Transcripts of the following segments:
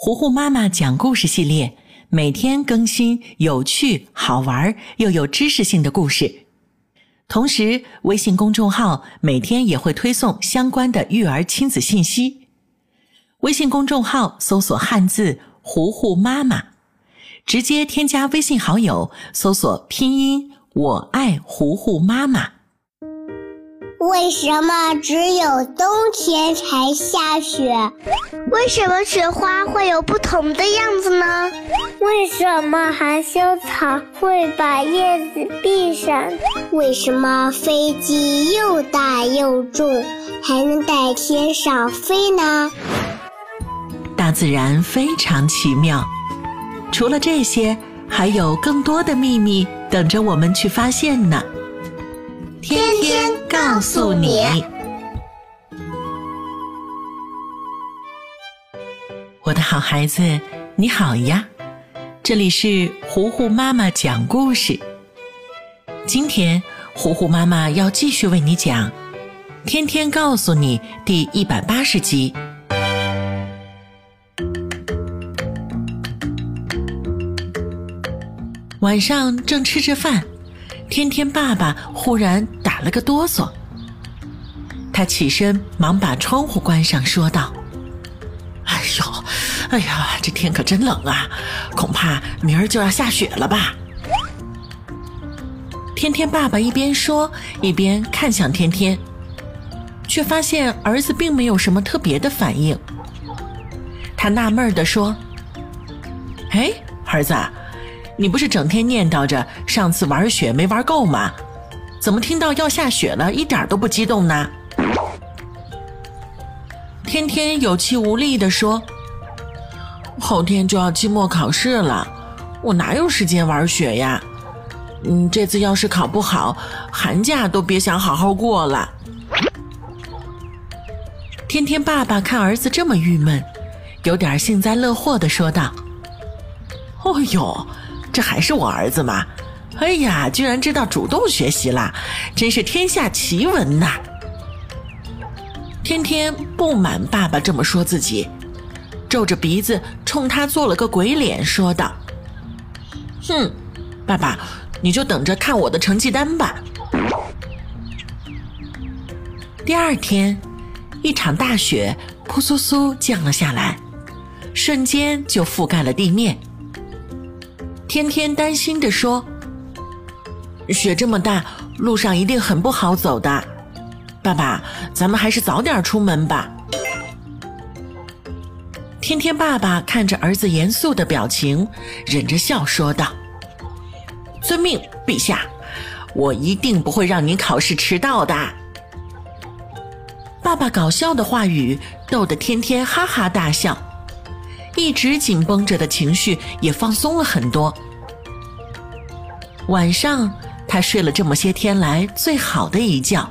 糊糊妈妈讲故事系列每天更新有趣、好玩又有知识性的故事，同时微信公众号每天也会推送相关的育儿亲子信息。微信公众号搜索汉字“糊糊妈妈”，直接添加微信好友，搜索拼音“我爱糊糊妈妈”。为什么只有冬天才下雪？为什么雪花会有不同的样子呢？为什么含羞草会把叶子闭上？为什么飞机又大又重，还能在天上飞呢？大自然非常奇妙，除了这些，还有更多的秘密等着我们去发现呢。天天告诉你，我的好孩子，你好呀！这里是糊糊妈妈讲故事。今天，糊糊妈妈要继续为你讲《天天告诉你》第一百八十集。晚上正吃着饭。天天爸爸忽然打了个哆嗦，他起身忙把窗户关上，说道：“哎呦，哎呀，这天可真冷啊，恐怕明儿就要下雪了吧？”天天爸爸一边说，一边看向天天，却发现儿子并没有什么特别的反应。他纳闷的说：“哎，儿子。”你不是整天念叨着上次玩雪没玩够吗？怎么听到要下雪了，一点都不激动呢？天天有气无力地说：“后天就要期末考试了，我哪有时间玩雪呀？嗯，这次要是考不好，寒假都别想好好过了。”天天爸爸看儿子这么郁闷，有点幸灾乐祸地说道：“哦呦！”这还是我儿子吗？哎呀，居然知道主动学习啦，真是天下奇闻呐！天天不满爸爸这么说自己，皱着鼻子冲他做了个鬼脸，说道：“哼，爸爸，你就等着看我的成绩单吧。”第二天，一场大雪扑簌簌降了下来，瞬间就覆盖了地面。天天担心地说：“雪这么大，路上一定很不好走的。爸爸，咱们还是早点出门吧。”天天爸爸看着儿子严肃的表情，忍着笑说道：“遵命，陛下，我一定不会让你考试迟到的。”爸爸搞笑的话语逗得天天哈哈大笑。一直紧绷着的情绪也放松了很多。晚上，他睡了这么些天来最好的一觉。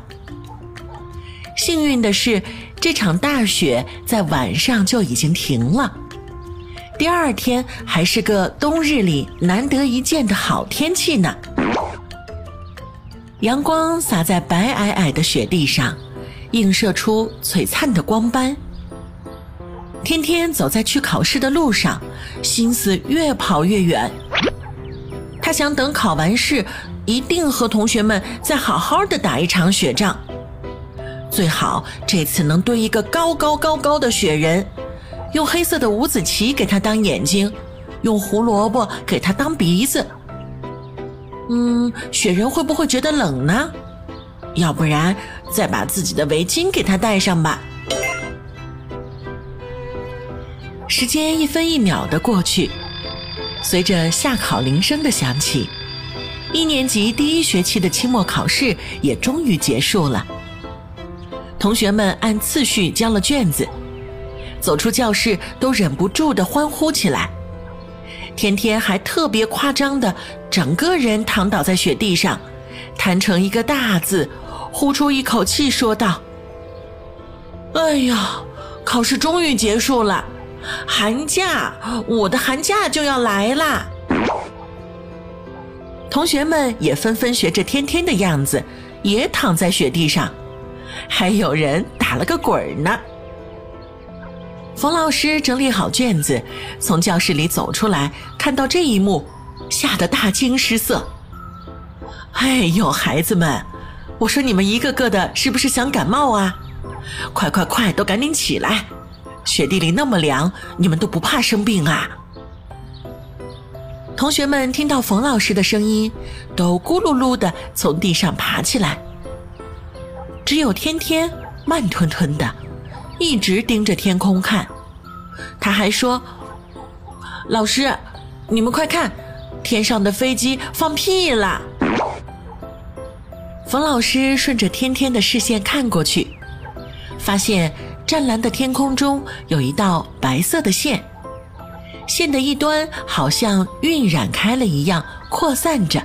幸运的是，这场大雪在晚上就已经停了。第二天还是个冬日里难得一见的好天气呢。阳光洒在白皑皑的雪地上，映射出璀璨的光斑。天天走在去考试的路上，心思越跑越远。他想等考完试，一定和同学们再好好的打一场雪仗。最好这次能堆一个高高高高的雪人，用黑色的五子棋给他当眼睛，用胡萝卜给他当鼻子。嗯，雪人会不会觉得冷呢？要不然再把自己的围巾给他戴上吧。时间一分一秒的过去，随着下考铃声的响起，一年级第一学期的期末考试也终于结束了。同学们按次序交了卷子，走出教室都忍不住的欢呼起来。天天还特别夸张的，整个人躺倒在雪地上，摊成一个大字，呼出一口气说道：“哎呀，考试终于结束了。”寒假，我的寒假就要来啦！同学们也纷纷学着天天的样子，也躺在雪地上，还有人打了个滚儿呢。冯老师整理好卷子，从教室里走出来，看到这一幕，吓得大惊失色。哎呦，孩子们，我说你们一个个的，是不是想感冒啊？快快快，都赶紧起来！雪地里那么凉，你们都不怕生病啊？同学们听到冯老师的声音，都咕噜噜的从地上爬起来。只有天天慢吞吞的，一直盯着天空看。他还说：“老师，你们快看，天上的飞机放屁了！”冯老师顺着天天的视线看过去，发现湛蓝的天空中有一道白色的线。线的一端好像晕染开了一样扩散着，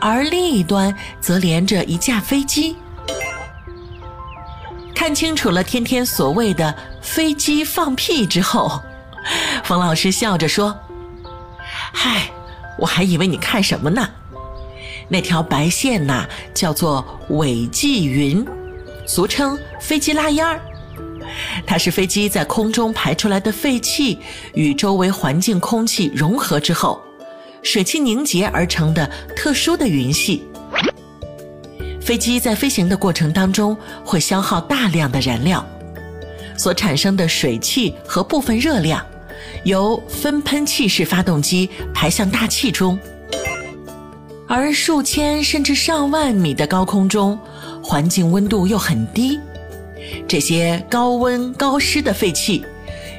而另一端则连着一架飞机。看清楚了天天所谓的飞机放屁之后，冯老师笑着说：“嗨，我还以为你看什么呢？那条白线呐，叫做尾迹云，俗称飞机拉烟儿。”它是飞机在空中排出来的废气与周围环境空气融合之后，水汽凝结而成的特殊的云系。飞机在飞行的过程当中会消耗大量的燃料，所产生的水汽和部分热量，由分喷气式发动机排向大气中。而数千甚至上万米的高空中，环境温度又很低。这些高温高湿的废气，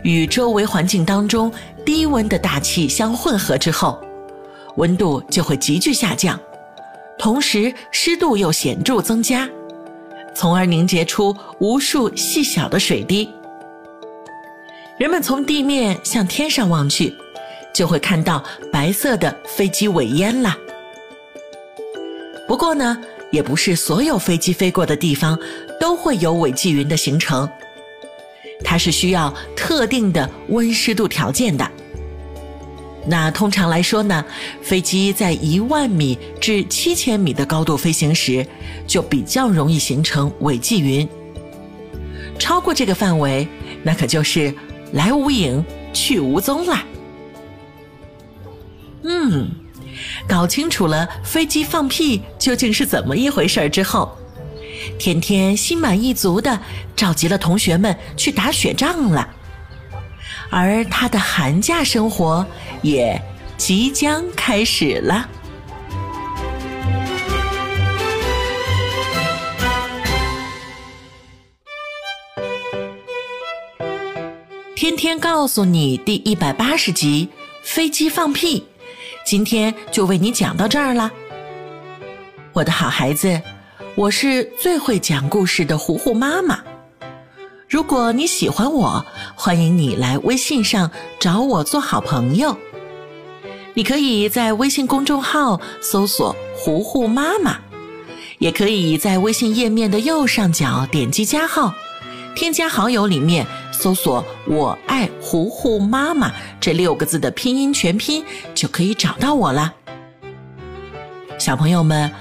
与周围环境当中低温的大气相混合之后，温度就会急剧下降，同时湿度又显著增加，从而凝结出无数细小的水滴。人们从地面向天上望去，就会看到白色的飞机尾烟啦。不过呢，也不是所有飞机飞过的地方。都会有尾际云的形成，它是需要特定的温湿度条件的。那通常来说呢，飞机在一万米至七千米的高度飞行时，就比较容易形成尾际云。超过这个范围，那可就是来无影去无踪了。嗯，搞清楚了飞机放屁究竟是怎么一回事之后。天天心满意足的召集了同学们去打雪仗了，而他的寒假生活也即将开始了。天天告诉你第一百八十集飞机放屁，今天就为你讲到这儿了，我的好孩子。我是最会讲故事的糊糊妈妈。如果你喜欢我，欢迎你来微信上找我做好朋友。你可以在微信公众号搜索“糊糊妈妈”，也可以在微信页面的右上角点击加号，添加好友里面搜索“我爱糊糊妈妈”这六个字的拼音全拼，就可以找到我了。小朋友们。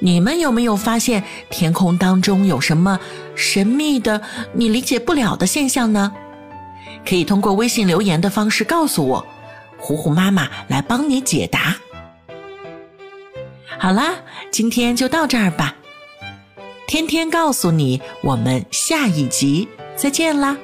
你们有没有发现天空当中有什么神秘的、你理解不了的现象呢？可以通过微信留言的方式告诉我，虎虎妈妈来帮你解答。好啦，今天就到这儿吧。天天告诉你，我们下一集再见啦。